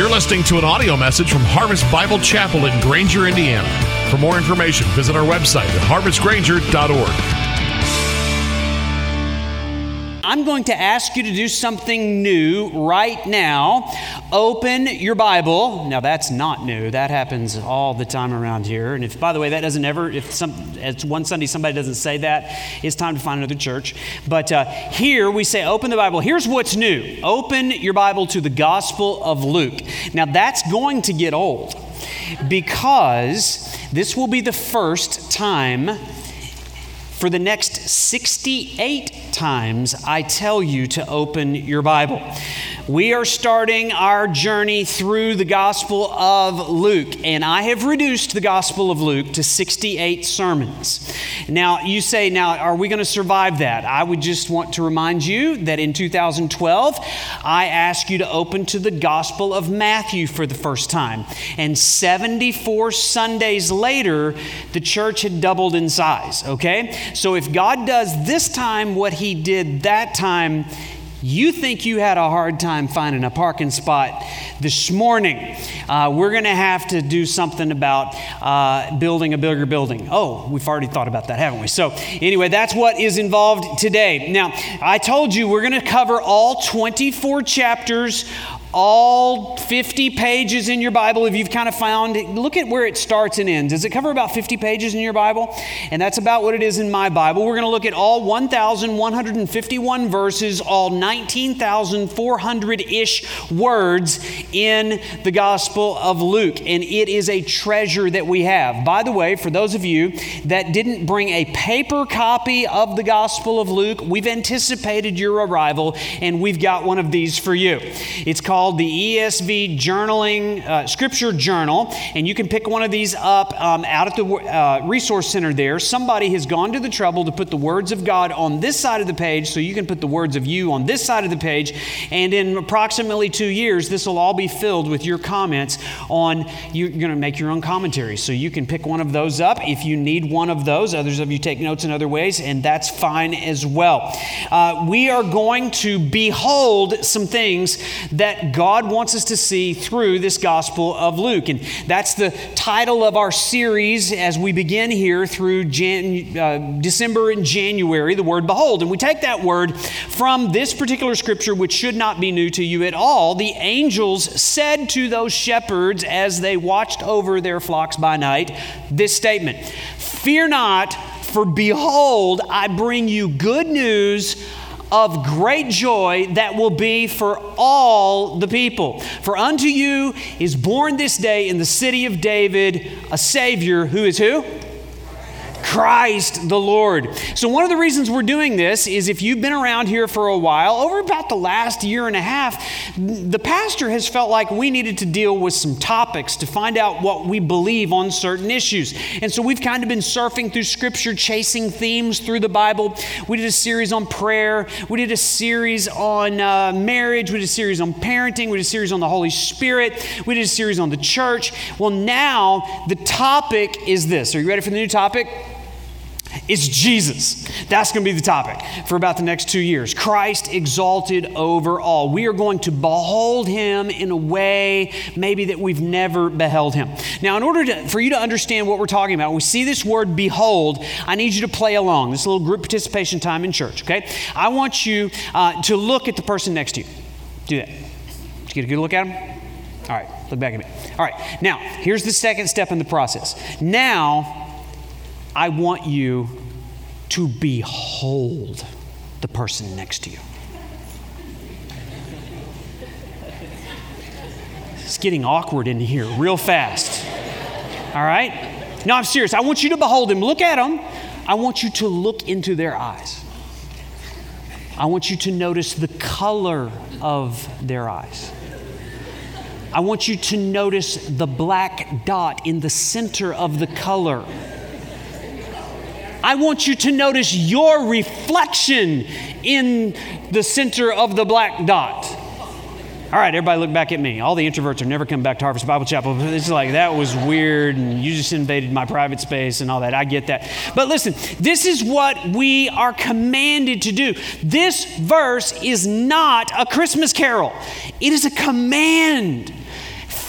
You're listening to an audio message from Harvest Bible Chapel in Granger, Indiana. For more information, visit our website at harvestgranger.org. I'm going to ask you to do something new right now. Open your Bible. Now, that's not new. That happens all the time around here. And if, by the way, that doesn't ever, if some, it's one Sunday somebody doesn't say that, it's time to find another church. But uh, here we say, open the Bible. Here's what's new open your Bible to the Gospel of Luke. Now, that's going to get old because this will be the first time for the next 68 times, I tell you to open your Bible. We are starting our journey through the Gospel of Luke, and I have reduced the Gospel of Luke to 68 sermons. Now, you say, now, are we going to survive that? I would just want to remind you that in 2012, I asked you to open to the Gospel of Matthew for the first time. And 74 Sundays later, the church had doubled in size, okay? So if God does this time what he did that time, you think you had a hard time finding a parking spot this morning. Uh, we're going to have to do something about uh, building a bigger building. Oh, we've already thought about that, haven't we? So, anyway, that's what is involved today. Now, I told you we're going to cover all 24 chapters all 50 pages in your Bible, if you've kind of found, look at where it starts and ends. Does it cover about 50 pages in your Bible? And that's about what it is in my Bible. We're going to look at all 1,151 verses, all 19,400 ish words in the Gospel of Luke. And it is a treasure that we have. By the way, for those of you that didn't bring a paper copy of the Gospel of Luke, we've anticipated your arrival and we've got one of these for you. It's called called the ESV Journaling uh, Scripture Journal, and you can pick one of these up um, out at the uh, Resource Center there. Somebody has gone to the trouble to put the words of God on this side of the page, so you can put the words of you on this side of the page. And in approximately two years, this will all be filled with your comments on, you're going to make your own commentary, So you can pick one of those up if you need one of those. Others of you take notes in other ways, and that's fine as well. Uh, we are going to behold some things that God wants us to see through this Gospel of Luke. And that's the title of our series as we begin here through Jan- uh, December and January, the word behold. And we take that word from this particular scripture, which should not be new to you at all. The angels said to those shepherds as they watched over their flocks by night this statement Fear not, for behold, I bring you good news of great joy that will be for all the people. For unto you is born this day in the city of David a Savior who is who? Christ the Lord. So, one of the reasons we're doing this is if you've been around here for a while, over about the last year and a half, the pastor has felt like we needed to deal with some topics to find out what we believe on certain issues. And so, we've kind of been surfing through scripture, chasing themes through the Bible. We did a series on prayer, we did a series on uh, marriage, we did a series on parenting, we did a series on the Holy Spirit, we did a series on the church. Well, now the topic is this. Are you ready for the new topic? It's Jesus. That's going to be the topic for about the next two years. Christ exalted over all. We are going to behold him in a way maybe that we've never beheld him. Now, in order to, for you to understand what we're talking about, we see this word behold, I need you to play along. This little group participation time in church, okay? I want you uh, to look at the person next to you. Do that. Did you get a good look at him? All right, look back at me. All right, now, here's the second step in the process. Now, I want you to behold the person next to you. It's getting awkward in here real fast. All right? No, I'm serious. I want you to behold him. Look at him. I want you to look into their eyes. I want you to notice the color of their eyes. I want you to notice the black dot in the center of the color I want you to notice your reflection in the center of the black dot. All right, everybody look back at me. All the introverts are never coming back to Harvest Bible Chapel. It's like, that was weird, and you just invaded my private space and all that. I get that. But listen, this is what we are commanded to do. This verse is not a Christmas carol, it is a command.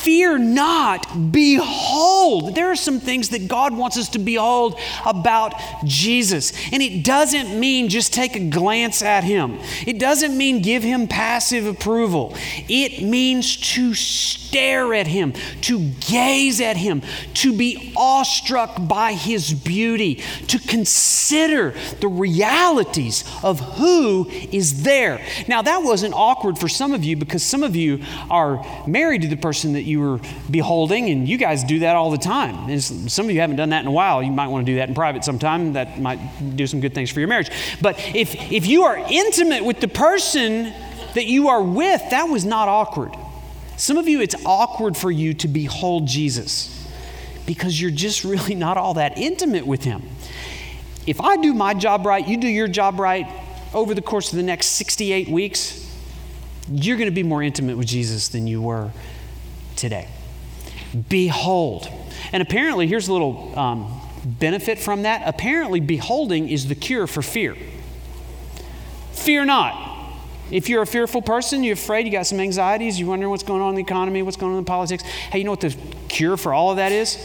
Fear not, behold. There are some things that God wants us to behold about Jesus. And it doesn't mean just take a glance at him, it doesn't mean give him passive approval. It means to stare at him, to gaze at him, to be awestruck by his beauty, to consider the realities of who is there. Now, that wasn't awkward for some of you because some of you are married to the person that you were beholding, and you guys do that all the time. And some of you haven't done that in a while. You might want to do that in private sometime. That might do some good things for your marriage. But if, if you are intimate with the person that you are with, that was not awkward. Some of you, it's awkward for you to behold Jesus because you're just really not all that intimate with him. If I do my job right, you do your job right, over the course of the next 68 weeks, you're going to be more intimate with Jesus than you were today. Behold. And apparently, here's a little um, benefit from that. Apparently, beholding is the cure for fear. Fear not. If you're a fearful person, you're afraid, you got some anxieties, you're wondering what's going on in the economy, what's going on in politics. Hey, you know what the cure for all of that is?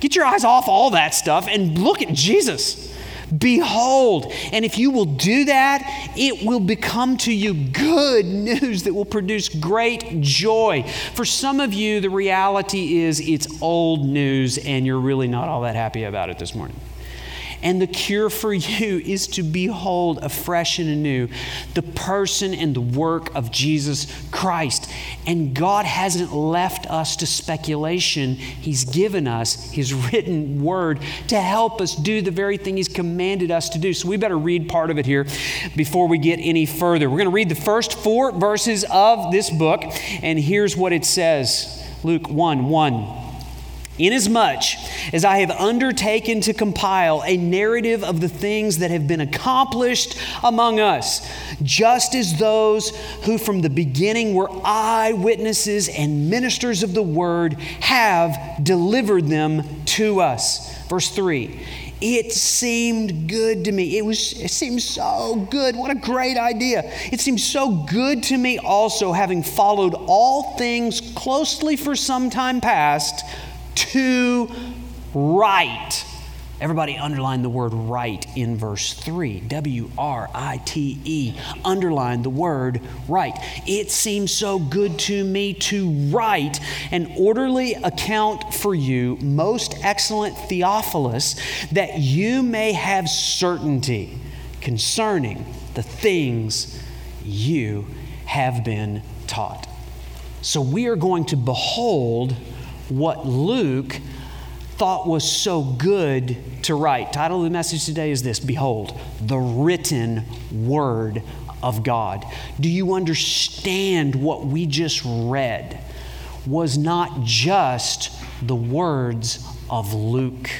Get your eyes off all that stuff and look at Jesus. Behold. And if you will do that, it will become to you good news that will produce great joy. For some of you, the reality is it's old news and you're really not all that happy about it this morning. And the cure for you is to behold afresh and anew the person and the work of Jesus Christ. And God hasn't left us to speculation, He's given us His written word to help us do the very thing He's commanded us to do. So we better read part of it here before we get any further. We're going to read the first four verses of this book, and here's what it says Luke 1 1. Inasmuch as I have undertaken to compile a narrative of the things that have been accomplished among us, just as those who from the beginning were eyewitnesses and ministers of the word have delivered them to us. Verse 3 it seemed good to me. It was it seemed so good. What a great idea. It seemed so good to me also having followed all things closely for some time past to write. Everybody underline the word write in verse 3. W R I T E. Underline the word write. It seems so good to me to write an orderly account for you, most excellent Theophilus, that you may have certainty concerning the things you have been taught. So we are going to behold what Luke thought was so good to write. Title of the message today is this Behold, the written word of God. Do you understand what we just read was not just the words of Luke?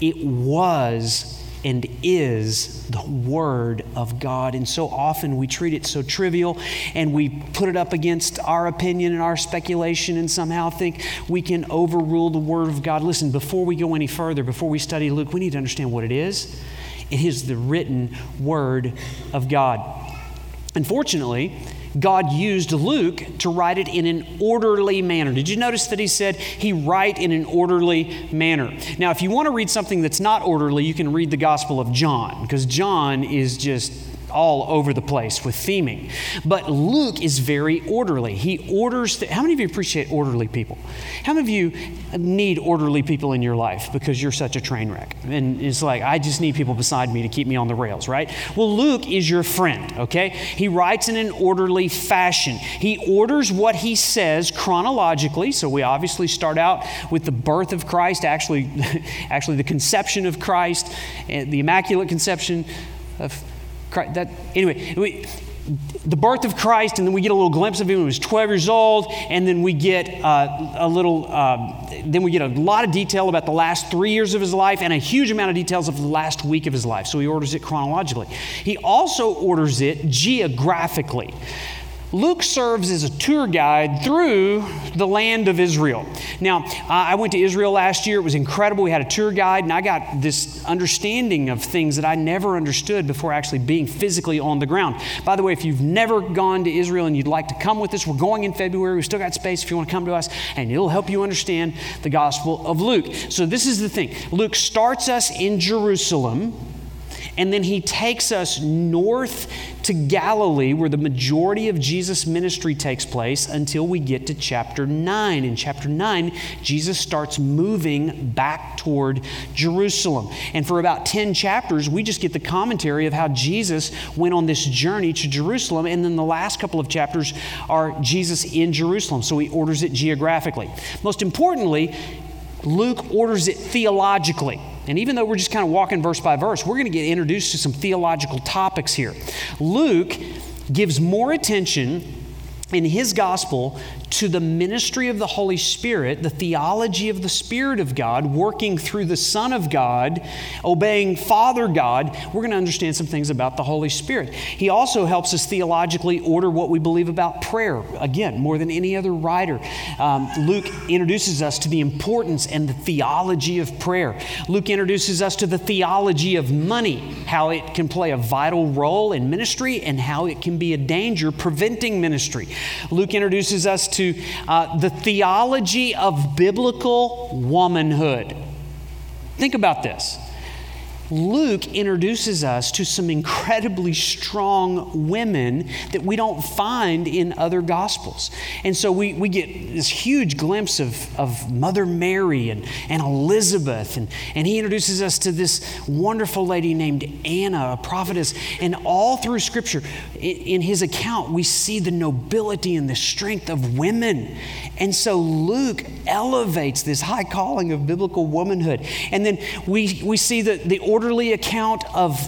It was and is the Word of God. And so often we treat it so trivial and we put it up against our opinion and our speculation and somehow think we can overrule the Word of God. Listen, before we go any further, before we study Luke, we need to understand what it is. It is the written Word of God. Unfortunately, God used Luke to write it in an orderly manner. Did you notice that he said he write in an orderly manner? Now, if you want to read something that's not orderly, you can read the Gospel of John, because John is just all over the place with theming. But Luke is very orderly. He orders. How many of you appreciate orderly people? How many of you need orderly people in your life because you're such a train wreck? And it's like, I just need people beside me to keep me on the rails, right? Well, Luke is your friend, okay? He writes in an orderly fashion. He orders what he says chronologically. So we obviously start out with the birth of Christ, actually, actually the conception of Christ, eh, the Immaculate Conception of Christ, that, anyway, we, the birth of Christ, and then we get a little glimpse of him when he was 12 years old, and then we get uh, a little, uh, then we get a lot of detail about the last three years of his life and a huge amount of details of the last week of his life. So he orders it chronologically. He also orders it geographically. Luke serves as a tour guide through the land of Israel. Now, I went to Israel last year. It was incredible. We had a tour guide, and I got this understanding of things that I never understood before actually being physically on the ground. By the way, if you've never gone to Israel and you'd like to come with us, we're going in February. We've still got space if you want to come to us, and it'll help you understand the Gospel of Luke. So, this is the thing Luke starts us in Jerusalem and then he takes us north to Galilee, where the majority of Jesus' ministry takes place, until we get to chapter 9. In chapter 9, Jesus starts moving back toward Jerusalem. And for about 10 chapters, we just get the commentary of how Jesus went on this journey to Jerusalem. And then the last couple of chapters are Jesus in Jerusalem. So he orders it geographically. Most importantly, Luke orders it theologically. And even though we're just kind of walking verse by verse, we're going to get introduced to some theological topics here. Luke gives more attention in his gospel to the ministry of the Holy Spirit, the theology of the Spirit of God, working through the Son of God, obeying Father God, we're going to understand some things about the Holy Spirit. He also helps us theologically order what we believe about prayer. Again, more than any other writer, um, Luke introduces us to the importance and the theology of prayer. Luke introduces us to the theology of money, how it can play a vital role in ministry and how it can be a danger preventing ministry. Luke introduces us to uh, the theology of biblical womanhood. Think about this. Luke introduces us to some incredibly strong women that we don't find in other gospels. And so we, we get this huge glimpse of, of Mother Mary and, and Elizabeth. And, and he introduces us to this wonderful lady named Anna, a prophetess. And all through Scripture, in, in his account, we see the nobility and the strength of women. And so Luke elevates this high calling of biblical womanhood. And then we, we see the, the orderly account of,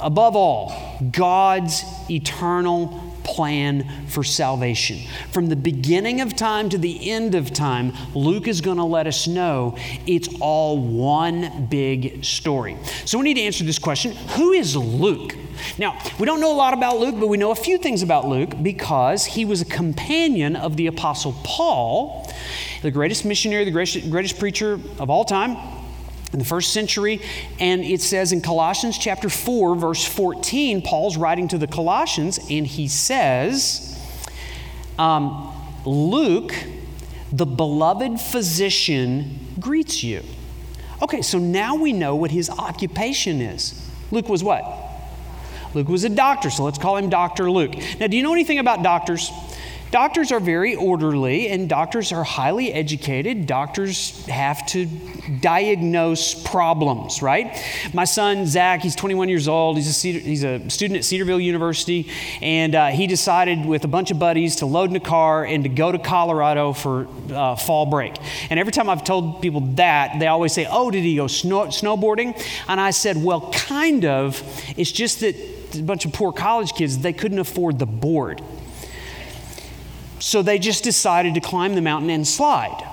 above all, God's eternal plan for salvation. From the beginning of time to the end of time, Luke is going to let us know it's all one big story. So we need to answer this question Who is Luke? Now, we don't know a lot about Luke, but we know a few things about Luke because he was a companion of the Apostle Paul, the greatest missionary, the greatest, greatest preacher of all time in the first century. And it says in Colossians chapter 4, verse 14, Paul's writing to the Colossians, and he says, um, Luke, the beloved physician, greets you. Okay, so now we know what his occupation is. Luke was what? Luke was a doctor, so let's call him Dr. Luke. Now, do you know anything about doctors? Doctors are very orderly and doctors are highly educated. Doctors have to diagnose problems, right? My son, Zach, he's 21 years old. He's a, Cedar, he's a student at Cedarville University, and uh, he decided with a bunch of buddies to load in a car and to go to Colorado for uh, fall break. And every time I've told people that, they always say, Oh, did he go snow- snowboarding? And I said, Well, kind of. It's just that a bunch of poor college kids, they couldn't afford the board. So they just decided to climb the mountain and slide,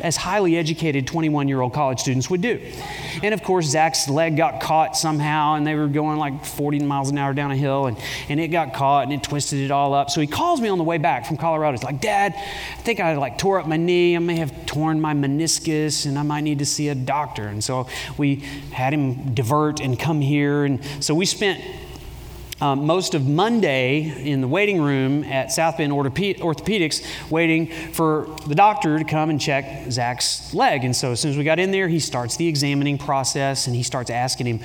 as highly educated 21 year old college students would do. And of course, Zach's leg got caught somehow, and they were going like 40 miles an hour down a hill, and, and it got caught and it twisted it all up. So he calls me on the way back from Colorado. He's like, Dad, I think I like tore up my knee. I may have torn my meniscus, and I might need to see a doctor. And so we had him divert and come here. And so we spent um, most of Monday in the waiting room at South Bend Orthopedics, waiting for the doctor to come and check Zach's leg. And so, as soon as we got in there, he starts the examining process and he starts asking him,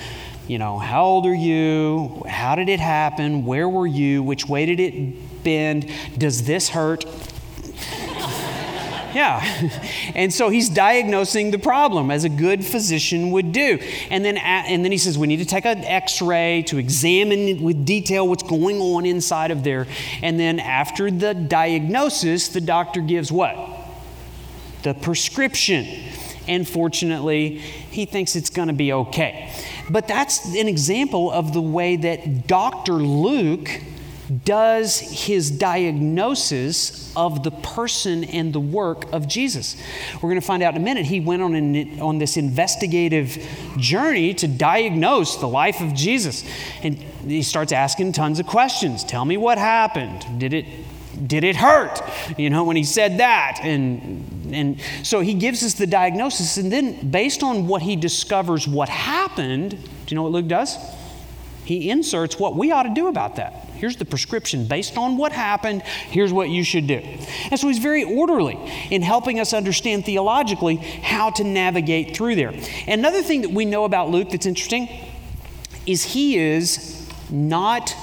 you know, how old are you? How did it happen? Where were you? Which way did it bend? Does this hurt? Yeah. And so he's diagnosing the problem as a good physician would do. And then, and then he says, we need to take an x ray to examine with detail what's going on inside of there. And then after the diagnosis, the doctor gives what? The prescription. And fortunately, he thinks it's going to be okay. But that's an example of the way that Dr. Luke does his diagnosis of the person and the work of Jesus. We're going to find out in a minute. He went on, an, on this investigative journey to diagnose the life of Jesus. And he starts asking tons of questions. Tell me what happened. Did it did it hurt? You know, when he said that. And, and so he gives us the diagnosis. And then, based on what he discovers what happened, do you know what Luke does? He inserts what we ought to do about that. Here's the prescription based on what happened. Here's what you should do. And so he's very orderly in helping us understand theologically how to navigate through there. Another thing that we know about Luke that's interesting is he is not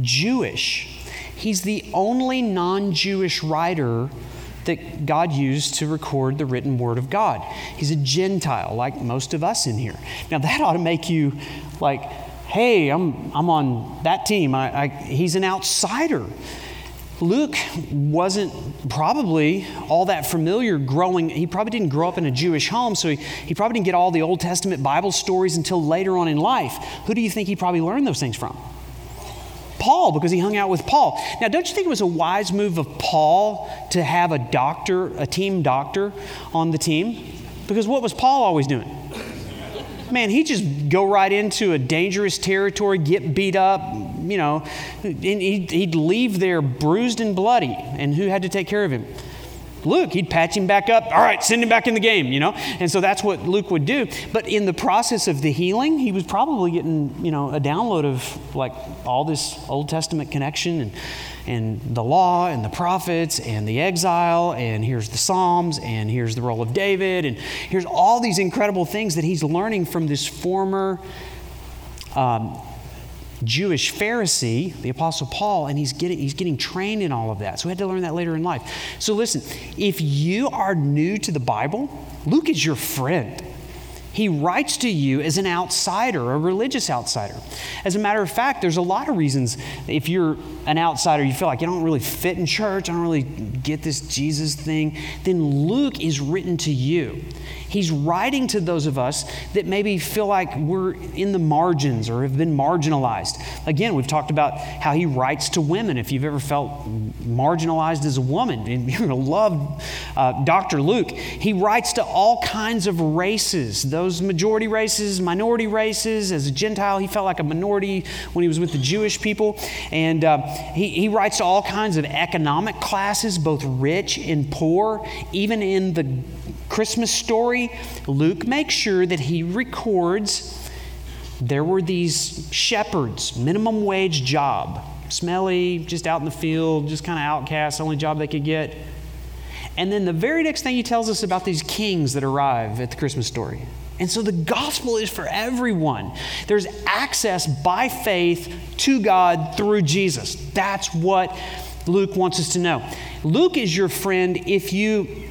Jewish. He's the only non Jewish writer that God used to record the written word of God. He's a Gentile, like most of us in here. Now, that ought to make you like, hey, I'm, I'm on that team. I, I, he's an outsider. Luke wasn't probably all that familiar growing. He probably didn't grow up in a Jewish home, so he, he probably didn't get all the Old Testament Bible stories until later on in life. Who do you think he probably learned those things from? Paul because he hung out with Paul. Now, don't you think it was a wise move of Paul to have a doctor, a team doctor on the team? Because what was Paul always doing? Man, he just go right into a dangerous territory, get beat up, you know, he'd, he'd leave there bruised and bloody. And who had to take care of him? Luke, he'd patch him back up. All right, send him back in the game, you know? And so that's what Luke would do. But in the process of the healing, he was probably getting, you know, a download of like all this Old Testament connection and, and the law and the prophets and the exile and here's the Psalms and here's the role of David and here's all these incredible things that he's learning from this former um, Jewish Pharisee, the Apostle Paul, and he's getting, he's getting trained in all of that. So he had to learn that later in life. So listen, if you are new to the Bible, Luke is your friend. He writes to you as an outsider, a religious outsider. As a matter of fact, there's a lot of reasons if you're an outsider, you feel like you don't really fit in church, I don't really get this Jesus thing, then Luke is written to you. He's writing to those of us that maybe feel like we're in the margins or have been marginalized. Again, we've talked about how he writes to women. If you've ever felt marginalized as a woman, you're going to love uh, Dr. Luke. He writes to all kinds of races, those majority races, minority races. As a Gentile, he felt like a minority when he was with the Jewish people. And uh, he, he writes to all kinds of economic classes, both rich and poor, even in the Christmas story, Luke makes sure that he records there were these shepherds, minimum wage job, smelly, just out in the field, just kind of outcast, only job they could get. And then the very next thing he tells us about these kings that arrive at the Christmas story. And so the gospel is for everyone. There's access by faith to God through Jesus. That's what Luke wants us to know. Luke is your friend if you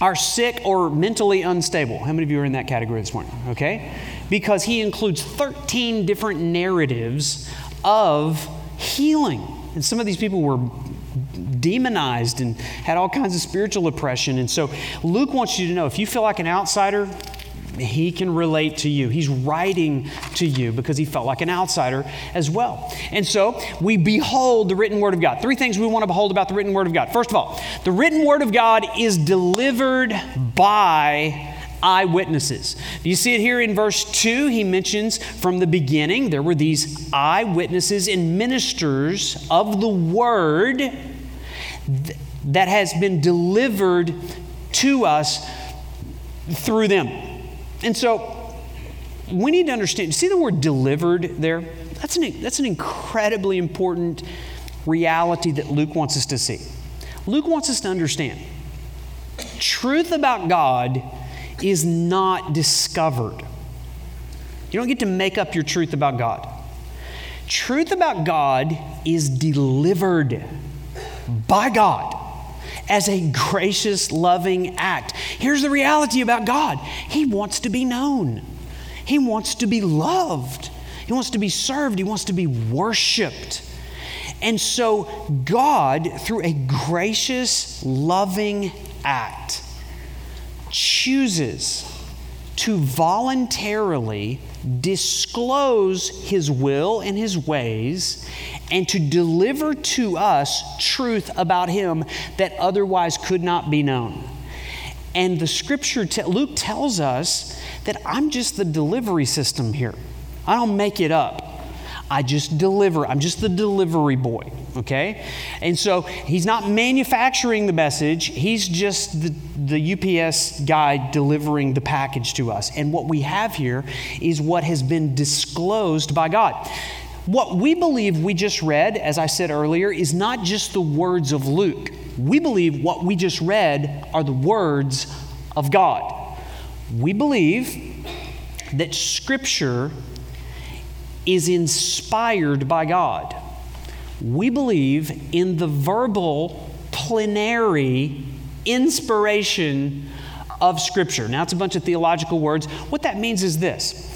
are sick or mentally unstable. How many of you are in that category this morning? Okay? Because he includes 13 different narratives of healing. And some of these people were demonized and had all kinds of spiritual oppression. And so Luke wants you to know if you feel like an outsider, he can relate to you. He's writing to you because he felt like an outsider as well. And so we behold the written word of God. Three things we want to behold about the written word of God. First of all, the written word of God is delivered by eyewitnesses. You see it here in verse 2? He mentions from the beginning there were these eyewitnesses and ministers of the word that has been delivered to us through them. And so we need to understand see the word delivered there? That's an, that's an incredibly important reality that Luke wants us to see. Luke wants us to understand truth about God is not discovered. You don't get to make up your truth about God. Truth about God is delivered by God as a gracious, loving act. Here's the reality about God He wants to be known, He wants to be loved, He wants to be served, He wants to be worshiped. And so, God, through a gracious, loving act, chooses to voluntarily disclose his will and his ways, and to deliver to us truth about him that otherwise could not be known. And the scripture, Luke tells us that I'm just the delivery system here. I don't make it up. I just deliver. I'm just the delivery boy, okay? And so he's not manufacturing the message, he's just the, the UPS guy delivering the package to us. And what we have here is what has been disclosed by God. What we believe we just read, as I said earlier, is not just the words of Luke. We believe what we just read are the words of God. We believe that Scripture is inspired by God. We believe in the verbal, plenary inspiration of Scripture. Now, it's a bunch of theological words. What that means is this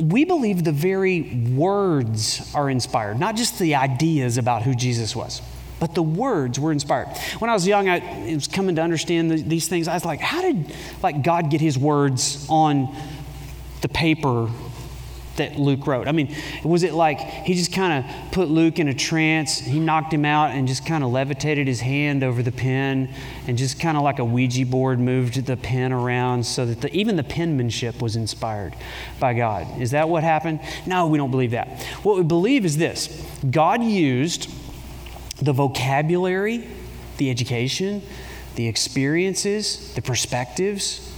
we believe the very words are inspired, not just the ideas about who Jesus was, but the words were inspired. When I was young, I was coming to understand the, these things. I was like, how did like God get His words on the paper that Luke wrote? I mean, was it like he just kind of put Luke in a trance? He knocked him out and just kind of levitated his hand over the pen and just kind of like a Ouija board moved the pen around so that the, even the penmanship was inspired by God. Is that what happened? No, we don't believe that. What we believe is this God used the vocabulary, the education, the experiences, the perspectives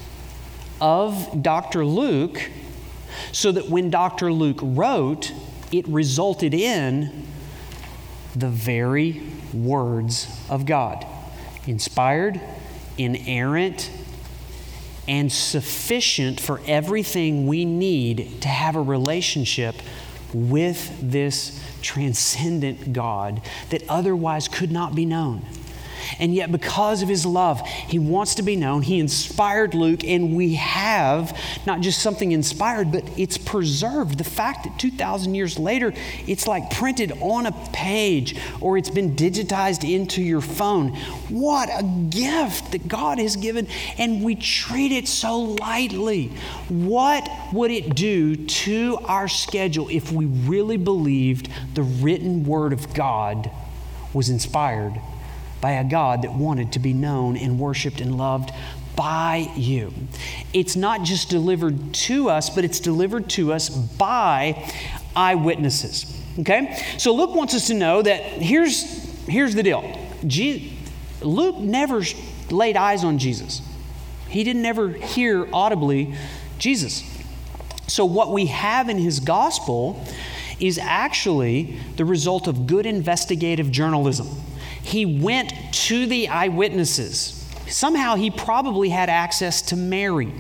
of Dr. Luke so that when Dr. Luke wrote, it resulted in the very words of God inspired, inerrant, and sufficient for everything we need to have a relationship with this transcendent God that otherwise could not be known. And yet, because of his love, he wants to be known. He inspired Luke, and we have not just something inspired, but it's preserved. The fact that 2,000 years later, it's like printed on a page or it's been digitized into your phone. What a gift that God has given, and we treat it so lightly. What would it do to our schedule if we really believed the written word of God was inspired? By a God that wanted to be known and worshiped and loved by you. It's not just delivered to us, but it's delivered to us by eyewitnesses. Okay? So Luke wants us to know that here's, here's the deal Je- Luke never laid eyes on Jesus, he didn't ever hear audibly Jesus. So, what we have in his gospel is actually the result of good investigative journalism he went to the eyewitnesses. Somehow he probably had access to Mary.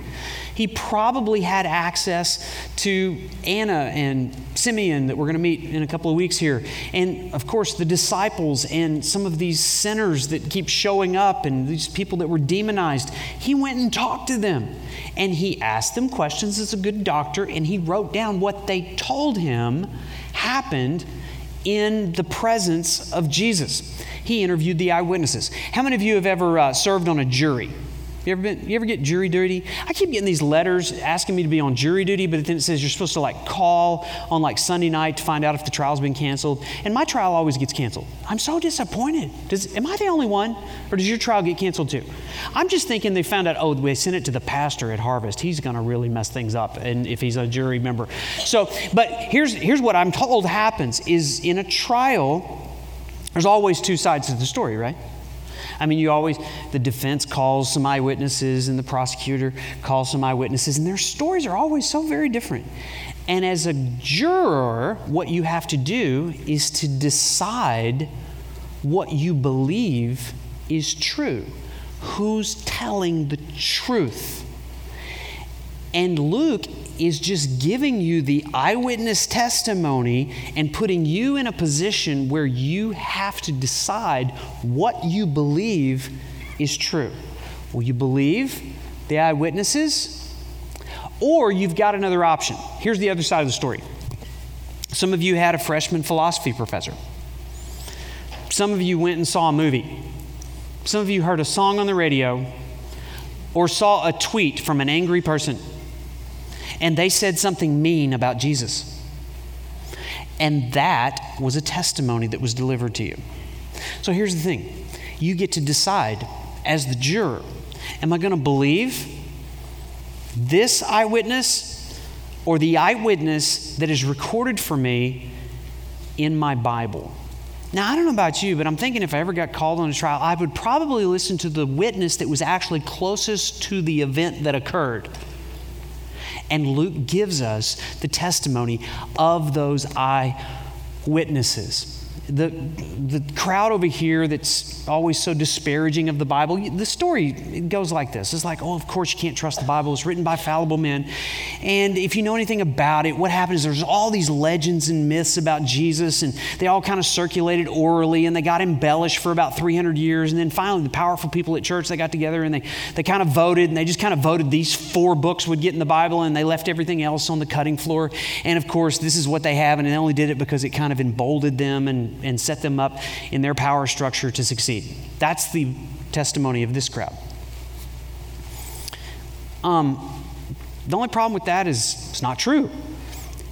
He probably had access to Anna and Simeon that we're going to meet in a couple of weeks here. And of course, the disciples and some of these sinners that keep showing up and these people that were demonized. He went and talked to them and he asked them questions as a good doctor and he wrote down what they told him happened in the presence of Jesus he interviewed the eyewitnesses. How many of you have ever uh, served on a jury? You ever, been, you ever get jury duty? I keep getting these letters asking me to be on jury duty, but then it says you're supposed to like call on like Sunday night to find out if the trial's been canceled. And my trial always gets canceled. I'm so disappointed. Does, am I the only one? Or does your trial get canceled too? I'm just thinking they found out, oh, they sent it to the pastor at Harvest. He's going to really mess things up and if he's a jury member. So, but here's, here's what I'm told happens is in a trial, there's always two sides to the story, right? I mean, you always, the defense calls some eyewitnesses and the prosecutor calls some eyewitnesses, and their stories are always so very different. And as a juror, what you have to do is to decide what you believe is true. Who's telling the truth? And Luke is just giving you the eyewitness testimony and putting you in a position where you have to decide what you believe is true. Will you believe the eyewitnesses? Or you've got another option. Here's the other side of the story. Some of you had a freshman philosophy professor. Some of you went and saw a movie. Some of you heard a song on the radio or saw a tweet from an angry person and they said something mean about Jesus. And that was a testimony that was delivered to you. So here's the thing you get to decide as the juror am I going to believe this eyewitness or the eyewitness that is recorded for me in my Bible? Now, I don't know about you, but I'm thinking if I ever got called on a trial, I would probably listen to the witness that was actually closest to the event that occurred. And Luke gives us the testimony of those eyewitnesses the, the crowd over here that's always so disparaging of the Bible, the story goes like this. It's like, oh, of course you can't trust the Bible. It's written by fallible men. And if you know anything about it, what happens is there's all these legends and myths about Jesus, and they all kind of circulated orally, and they got embellished for about 300 years. And then finally, the powerful people at church, they got together and they, they kind of voted, and they just kind of voted these four books would get in the Bible, and they left everything else on the cutting floor. And of course, this is what they have, and they only did it because it kind of emboldened them and and, set them up in their power structure to succeed. That's the testimony of this crowd. Um, the only problem with that is it's not true.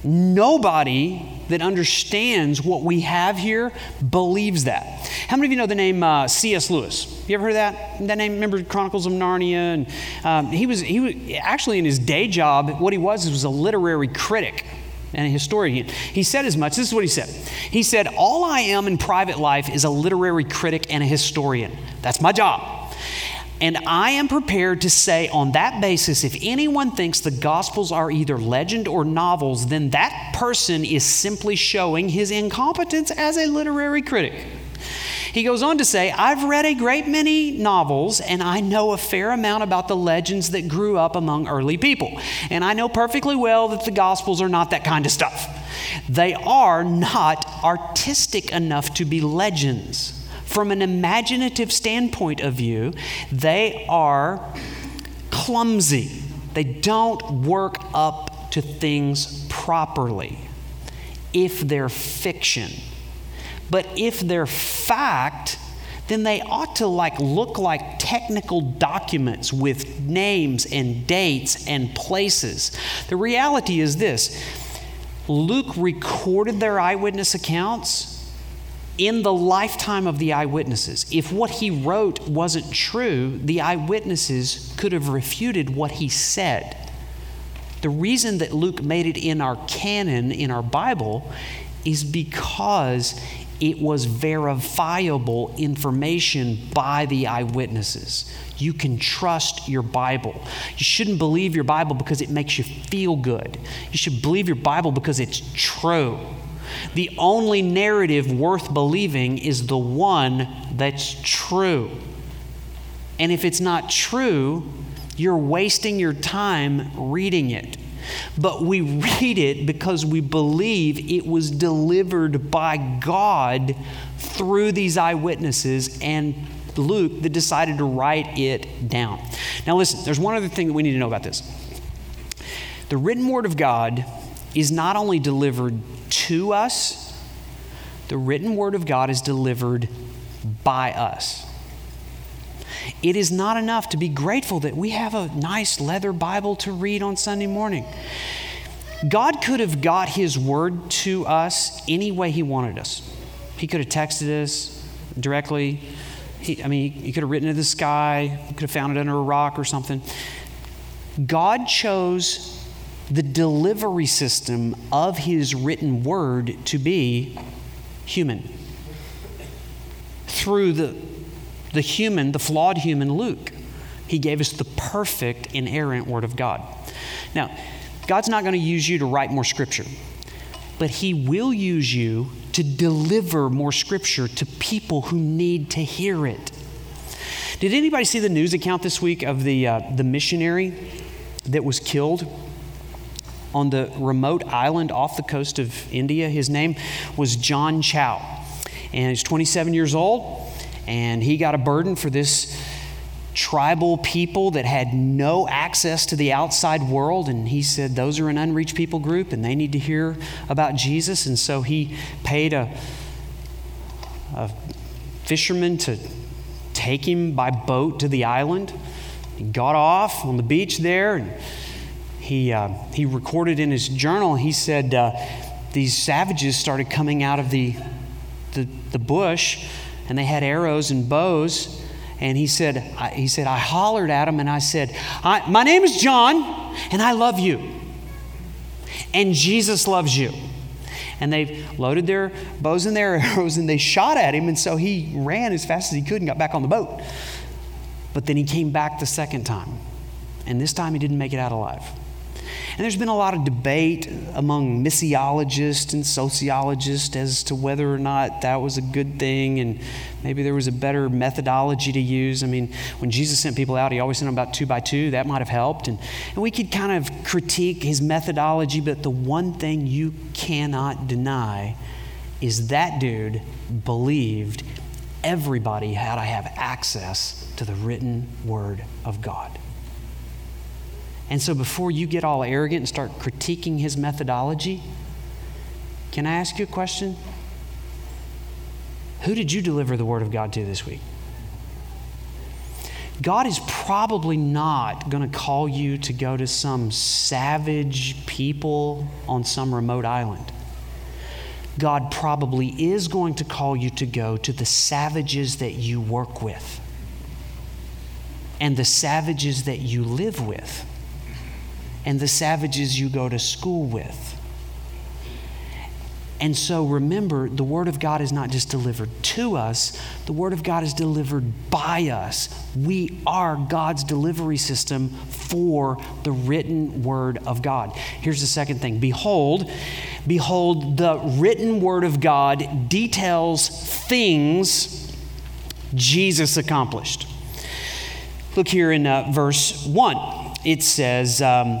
Nobody that understands what we have here believes that. How many of you know the name uh, C.S. Lewis? You ever heard of that? That name, remember Chronicles of Narnia? And um, he was he was actually in his day job. What he was was a literary critic and a historian. He said as much. This is what he said. He said, All I am in private life is a literary critic and a historian. That's my job. And I am prepared to say, on that basis, if anyone thinks the Gospels are either legend or novels, then that person is simply showing his incompetence as a literary critic. He goes on to say, I've read a great many novels and I know a fair amount about the legends that grew up among early people. And I know perfectly well that the Gospels are not that kind of stuff. They are not artistic enough to be legends. From an imaginative standpoint of view, they are clumsy. They don't work up to things properly if they're fiction. But if they're fact, then they ought to like look like technical documents with names and dates and places. The reality is this Luke recorded their eyewitness accounts in the lifetime of the eyewitnesses. If what he wrote wasn't true, the eyewitnesses could have refuted what he said. The reason that Luke made it in our canon, in our Bible, is because it was verifiable information by the eyewitnesses. You can trust your Bible. You shouldn't believe your Bible because it makes you feel good. You should believe your Bible because it's true. The only narrative worth believing is the one that's true. And if it's not true, you're wasting your time reading it. But we read it because we believe it was delivered by God through these eyewitnesses and Luke that decided to write it down. Now, listen, there's one other thing that we need to know about this. The written word of God is not only delivered to us, the written word of God is delivered by us. It is not enough to be grateful that we have a nice leather Bible to read on Sunday morning. God could have got His word to us any way He wanted us. He could have texted us directly. He, I mean, He could have written it in the sky, he could have found it under a rock or something. God chose the delivery system of His written word to be human. Through the the human, the flawed human Luke. He gave us the perfect, inerrant Word of God. Now, God's not going to use you to write more Scripture, but He will use you to deliver more Scripture to people who need to hear it. Did anybody see the news account this week of the, uh, the missionary that was killed on the remote island off the coast of India? His name was John Chau, and he's 27 years old and he got a burden for this tribal people that had no access to the outside world. And he said, Those are an unreached people group and they need to hear about Jesus. And so he paid a, a fisherman to take him by boat to the island. He got off on the beach there and he, uh, he recorded in his journal, he said, uh, these savages started coming out of the, the, the bush and they had arrows and bows and he said, I, he said, I hollered at him and I said, I, My name is John, and I love you. And Jesus loves you. And they loaded their bows and their arrows and they shot at him. And so he ran as fast as he could and got back on the boat. But then he came back the second time. And this time he didn't make it out alive. And there's been a lot of debate among missiologists and sociologists as to whether or not that was a good thing and maybe there was a better methodology to use. I mean, when Jesus sent people out, he always sent them about two by two. That might have helped. And, and we could kind of critique his methodology, but the one thing you cannot deny is that dude believed everybody had to have access to the written word of God. And so before you get all arrogant and start critiquing his methodology, can I ask you a question? Who did you deliver the Word of God to this week? God is probably not going to call you to go to some savage people on some remote island. God probably is going to call you to go to the savages that you work with and the savages that you live with and the savages you go to school with. And so remember, the Word of God is not just delivered to us, the Word of God is delivered by us. We are God's delivery system for the written Word of God. Here's the second thing Behold, behold, the written Word of God details things Jesus accomplished. Look here in uh, verse 1 it says, um,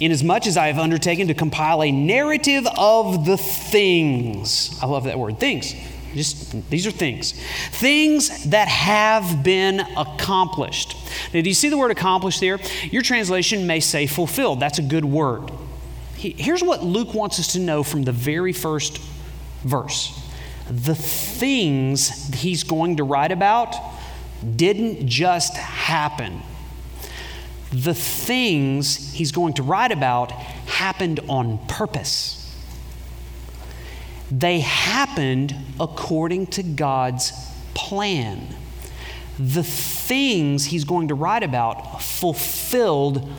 Inasmuch as I have undertaken to compile a narrative of the things. I love that word, things. Just these are things. Things that have been accomplished. Now, do you see the word accomplished there? Your translation may say fulfilled. That's a good word. Here's what Luke wants us to know from the very first verse the things he's going to write about didn't just happen the things he's going to write about happened on purpose. They happened according to God's plan. The things he's going to write about fulfilled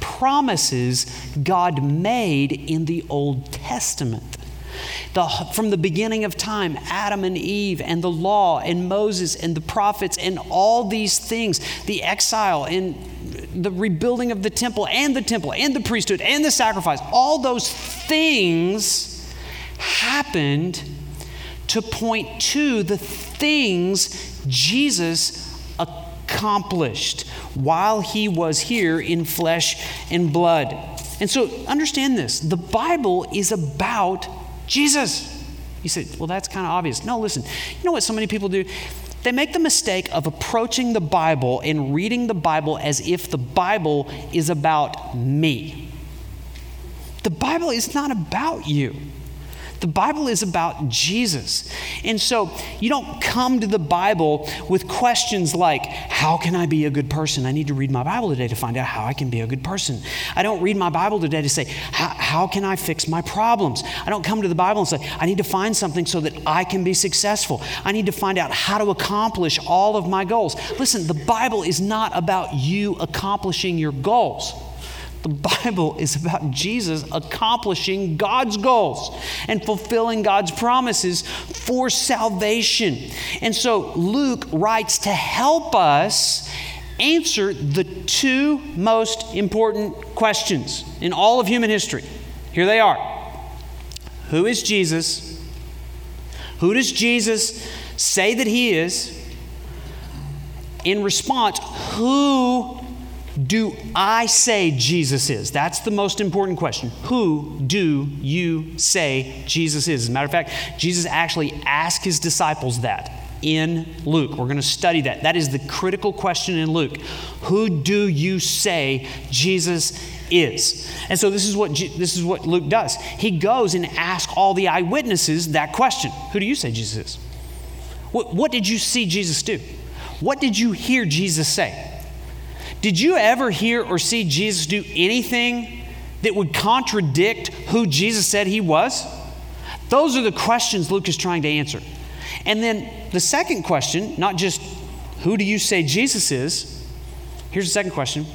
promises God made in the Old Testament. The, from the beginning of time, Adam and Eve, and the law, and Moses, and the prophets, and all these things, the exile, and the rebuilding of the temple and the temple and the priesthood and the sacrifice, all those things happened to point to the things Jesus accomplished while he was here in flesh and blood. And so understand this the Bible is about Jesus. You said, well, that's kind of obvious. No, listen. You know what so many people do? They make the mistake of approaching the Bible and reading the Bible as if the Bible is about me. The Bible is not about you. The Bible is about Jesus. And so you don't come to the Bible with questions like, How can I be a good person? I need to read my Bible today to find out how I can be a good person. I don't read my Bible today to say, How can I fix my problems? I don't come to the Bible and say, I need to find something so that I can be successful. I need to find out how to accomplish all of my goals. Listen, the Bible is not about you accomplishing your goals. The Bible is about Jesus accomplishing God's goals and fulfilling God's promises for salvation. And so Luke writes to help us answer the two most important questions in all of human history. Here they are Who is Jesus? Who does Jesus say that he is? In response, who do I say Jesus is? That's the most important question. Who do you say Jesus is? As a matter of fact, Jesus actually asked his disciples that in Luke. We're going to study that. That is the critical question in Luke. Who do you say Jesus is? And so this is what this is what Luke does. He goes and asks all the eyewitnesses that question. Who do you say Jesus is? What, what did you see Jesus do? What did you hear Jesus say? Did you ever hear or see Jesus do anything that would contradict who Jesus said he was? Those are the questions Luke is trying to answer. And then the second question, not just who do you say Jesus is? Here's the second question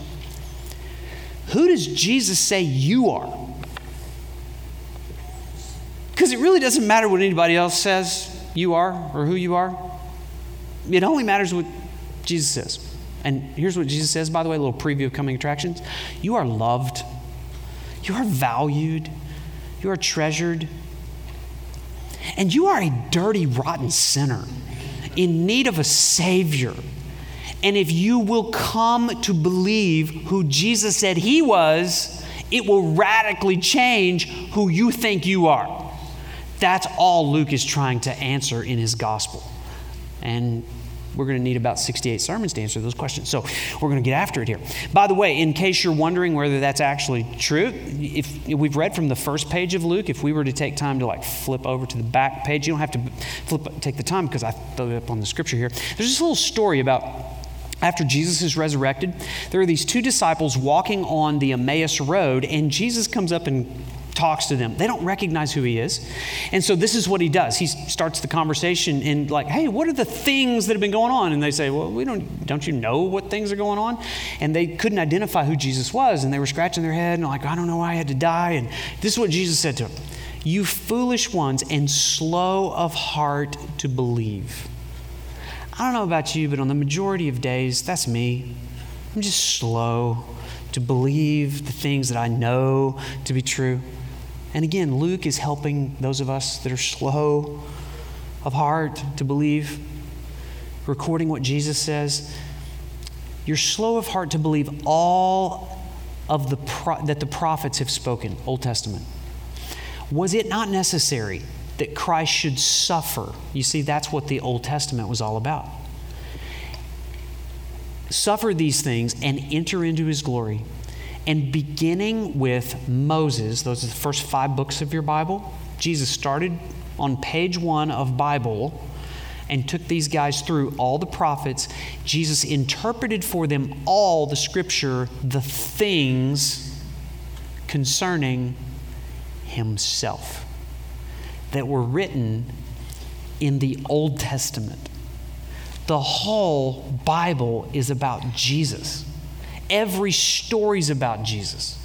Who does Jesus say you are? Because it really doesn't matter what anybody else says you are or who you are. It only matters what Jesus says. And here's what Jesus says, by the way, a little preview of coming attractions. You are loved, you are valued, you are treasured, and you are a dirty, rotten sinner in need of a Savior. And if you will come to believe who Jesus said He was, it will radically change who you think you are. That's all Luke is trying to answer in his gospel. And we're going to need about 68 sermons to answer those questions. So we're going to get after it here. By the way, in case you're wondering whether that's actually true, if, we've read from the first page of Luke, if we were to take time to like flip over to the back page, you don't have to flip take the time because I threw it up on the scripture here. There's this little story about after Jesus is resurrected, there are these two disciples walking on the Emmaus road, and Jesus comes up and talks to them. They don't recognize who he is. And so this is what he does. He starts the conversation and like, "Hey, what are the things that have been going on?" And they say, "Well, we don't don't you know what things are going on?" And they couldn't identify who Jesus was, and they were scratching their head and like, "I don't know why I had to die." And this is what Jesus said to them. You foolish ones and slow of heart to believe. I don't know about you, but on the majority of days, that's me. I'm just slow to believe the things that I know to be true. And again, Luke is helping those of us that are slow of heart to believe, recording what Jesus says. You're slow of heart to believe all of the pro- that the prophets have spoken, Old Testament. Was it not necessary that Christ should suffer? You see, that's what the Old Testament was all about. Suffer these things and enter into his glory. And beginning with Moses, those are the first five books of your Bible. Jesus started on page one of Bible and took these guys through all the prophets. Jesus interpreted for them all the scripture, the things concerning himself that were written in the Old Testament. The whole Bible is about Jesus. Every story is about Jesus.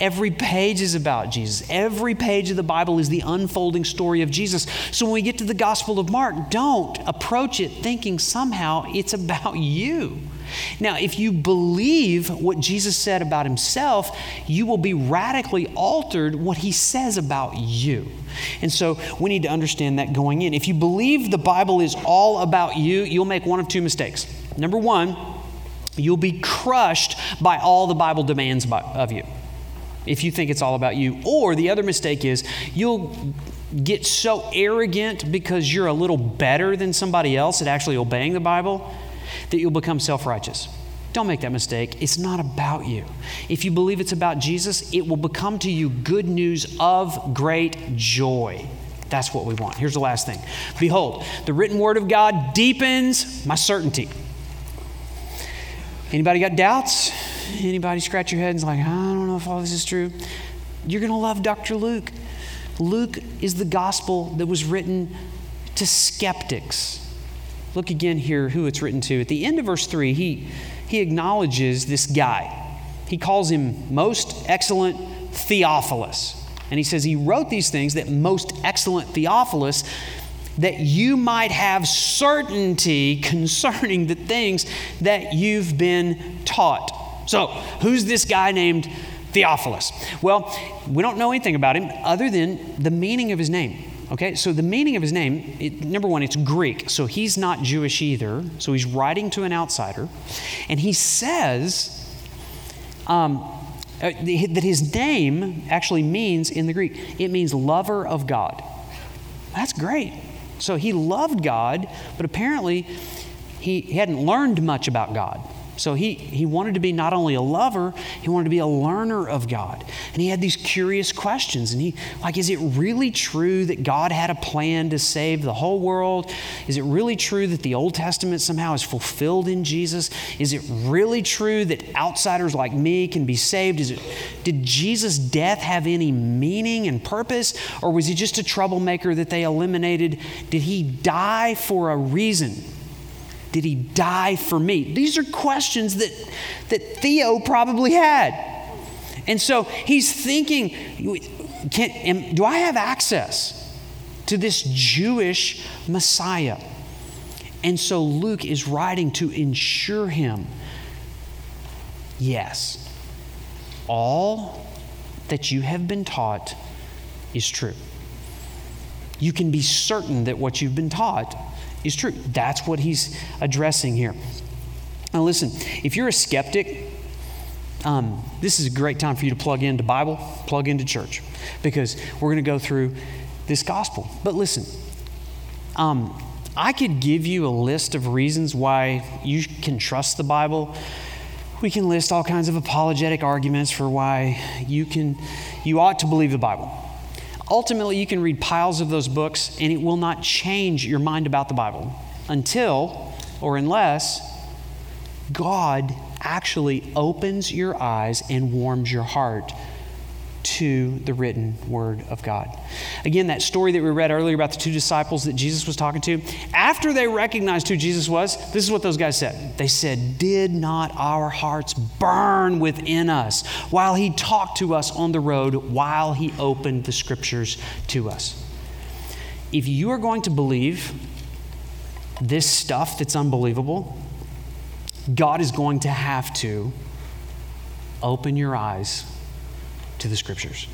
Every page is about Jesus. Every page of the Bible is the unfolding story of Jesus. So when we get to the Gospel of Mark, don't approach it thinking somehow it's about you. Now, if you believe what Jesus said about himself, you will be radically altered what he says about you. And so we need to understand that going in. If you believe the Bible is all about you, you'll make one of two mistakes. Number one, You'll be crushed by all the Bible demands of you if you think it's all about you. Or the other mistake is you'll get so arrogant because you're a little better than somebody else at actually obeying the Bible that you'll become self righteous. Don't make that mistake. It's not about you. If you believe it's about Jesus, it will become to you good news of great joy. That's what we want. Here's the last thing Behold, the written word of God deepens my certainty. Anybody got doubts? Anybody scratch your head and is like, I don't know if all this is true? You're going to love Dr. Luke. Luke is the gospel that was written to skeptics. Look again here who it's written to. At the end of verse 3, he, he acknowledges this guy. He calls him most excellent Theophilus. And he says he wrote these things that most excellent Theophilus that you might have certainty concerning the things that you've been taught. So, who's this guy named Theophilus? Well, we don't know anything about him other than the meaning of his name. Okay, so the meaning of his name, it, number one, it's Greek, so he's not Jewish either. So he's writing to an outsider. And he says um, uh, that his name actually means, in the Greek, it means lover of God. That's great. So he loved God, but apparently he, hadn't learned much about God. So he, he wanted to be not only a lover, he wanted to be a learner of God. And he had these curious questions. And he, like, is it really true that God had a plan to save the whole world? Is it really true that the Old Testament somehow is fulfilled in Jesus? Is it really true that outsiders like me can be saved? Is it, did Jesus' death have any meaning and purpose? Or was he just a troublemaker that they eliminated? Did he die for a reason? Did he die for me? These are questions that, that Theo probably had. And so he's thinking, can, am, do I have access to this Jewish Messiah? And so Luke is writing to ensure him yes, all that you have been taught is true. You can be certain that what you've been taught is true. That's what he's addressing here. Now, listen, if you're a skeptic, um, this is a great time for you to plug into Bible, plug into church, because we're going to go through this gospel. But listen, um, I could give you a list of reasons why you can trust the Bible. We can list all kinds of apologetic arguments for why you can, you ought to believe the Bible ultimately, you can read piles of those books and it will not change your mind about the Bible until or unless God actually opens your eyes and warms your heart to the written word of God. Again, that story that we read earlier about the two disciples that Jesus was talking to, after they recognized who Jesus was, this is what those guys said. They said, Did not our hearts burn within us while he talked to us on the road, while he opened the scriptures to us? If you are going to believe this stuff that's unbelievable, God is going to have to open your eyes to the scriptures.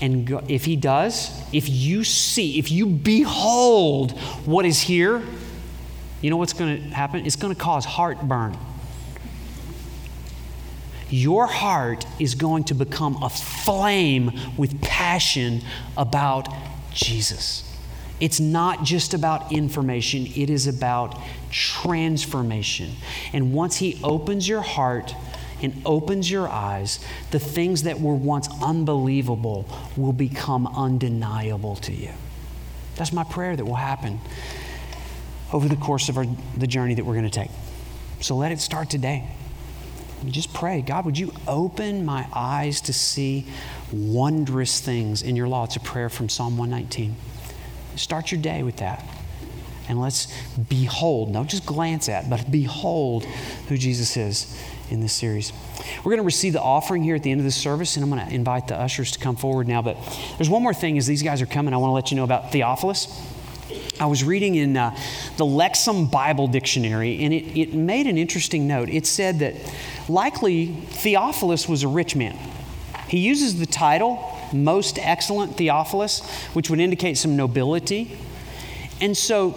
And if he does, if you see, if you behold what is here, you know what's going to happen? It's going to cause heartburn. Your heart is going to become aflame with passion about Jesus. It's not just about information, it is about transformation. And once He opens your heart and opens your eyes, the things that were once unbelievable will become undeniable to you. That's my prayer that will happen over the course of our, the journey that we're going to take. So let it start today. just pray, God, would you open my eyes to see wondrous things in your law? It's a prayer from Psalm 119. Start your day with that. And let's behold, not just glance at, but behold who Jesus is in this series. We're going to receive the offering here at the end of the service, and I'm going to invite the ushers to come forward now. But there's one more thing as these guys are coming, I want to let you know about Theophilus. I was reading in uh, the Lexham Bible Dictionary, and it, it made an interesting note. It said that likely Theophilus was a rich man. He uses the title Most Excellent Theophilus, which would indicate some nobility. And so,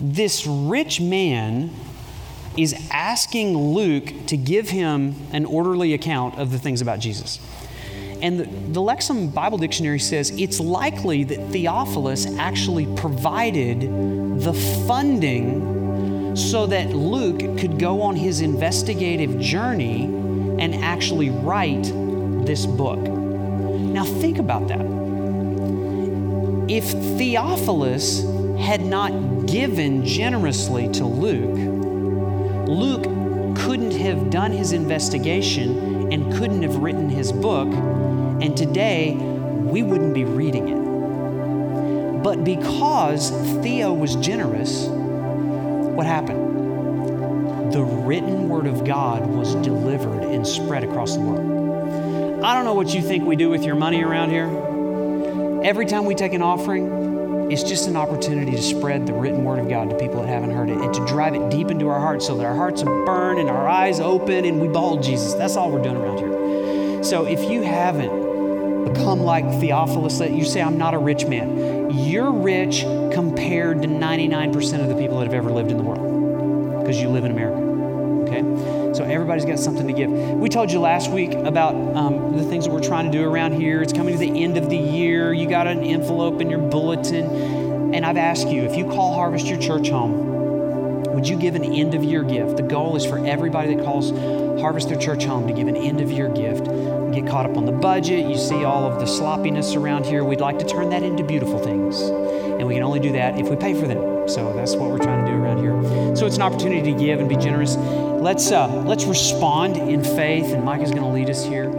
this rich man is asking Luke to give him an orderly account of the things about Jesus. And the, the Lexham Bible Dictionary says it's likely that Theophilus actually provided the funding so that Luke could go on his investigative journey and actually write this book. Now, think about that. If Theophilus had not given generously to Luke, Luke couldn't have done his investigation and couldn't have written his book, and today we wouldn't be reading it. But because Theo was generous, what happened? The written word of God was delivered and spread across the world. I don't know what you think we do with your money around here. Every time we take an offering, it's just an opportunity to spread the written word of God to people that haven't heard it and to drive it deep into our hearts so that our hearts burn and our eyes open and we behold Jesus. That's all we're doing around here. So if you haven't become like Theophilus, that you say, I'm not a rich man, you're rich compared to 99% of the people that have ever lived in the world because you live in America. So everybody's got something to give. We told you last week about um, the things that we're trying to do around here. It's coming to the end of the year. You got an envelope in your bulletin. And I've asked you if you call Harvest your church home, would would you give an end of year gift? The goal is for everybody that calls Harvest Their Church home to give an end of year gift. get caught up on the budget. You see all of the sloppiness around here. We'd like to turn that into beautiful things. And we can only do that if we pay for them. So that's what we're trying to do around here. So it's an opportunity to give and be generous. Let's, uh, let's respond in faith, and Mike is going to lead us here.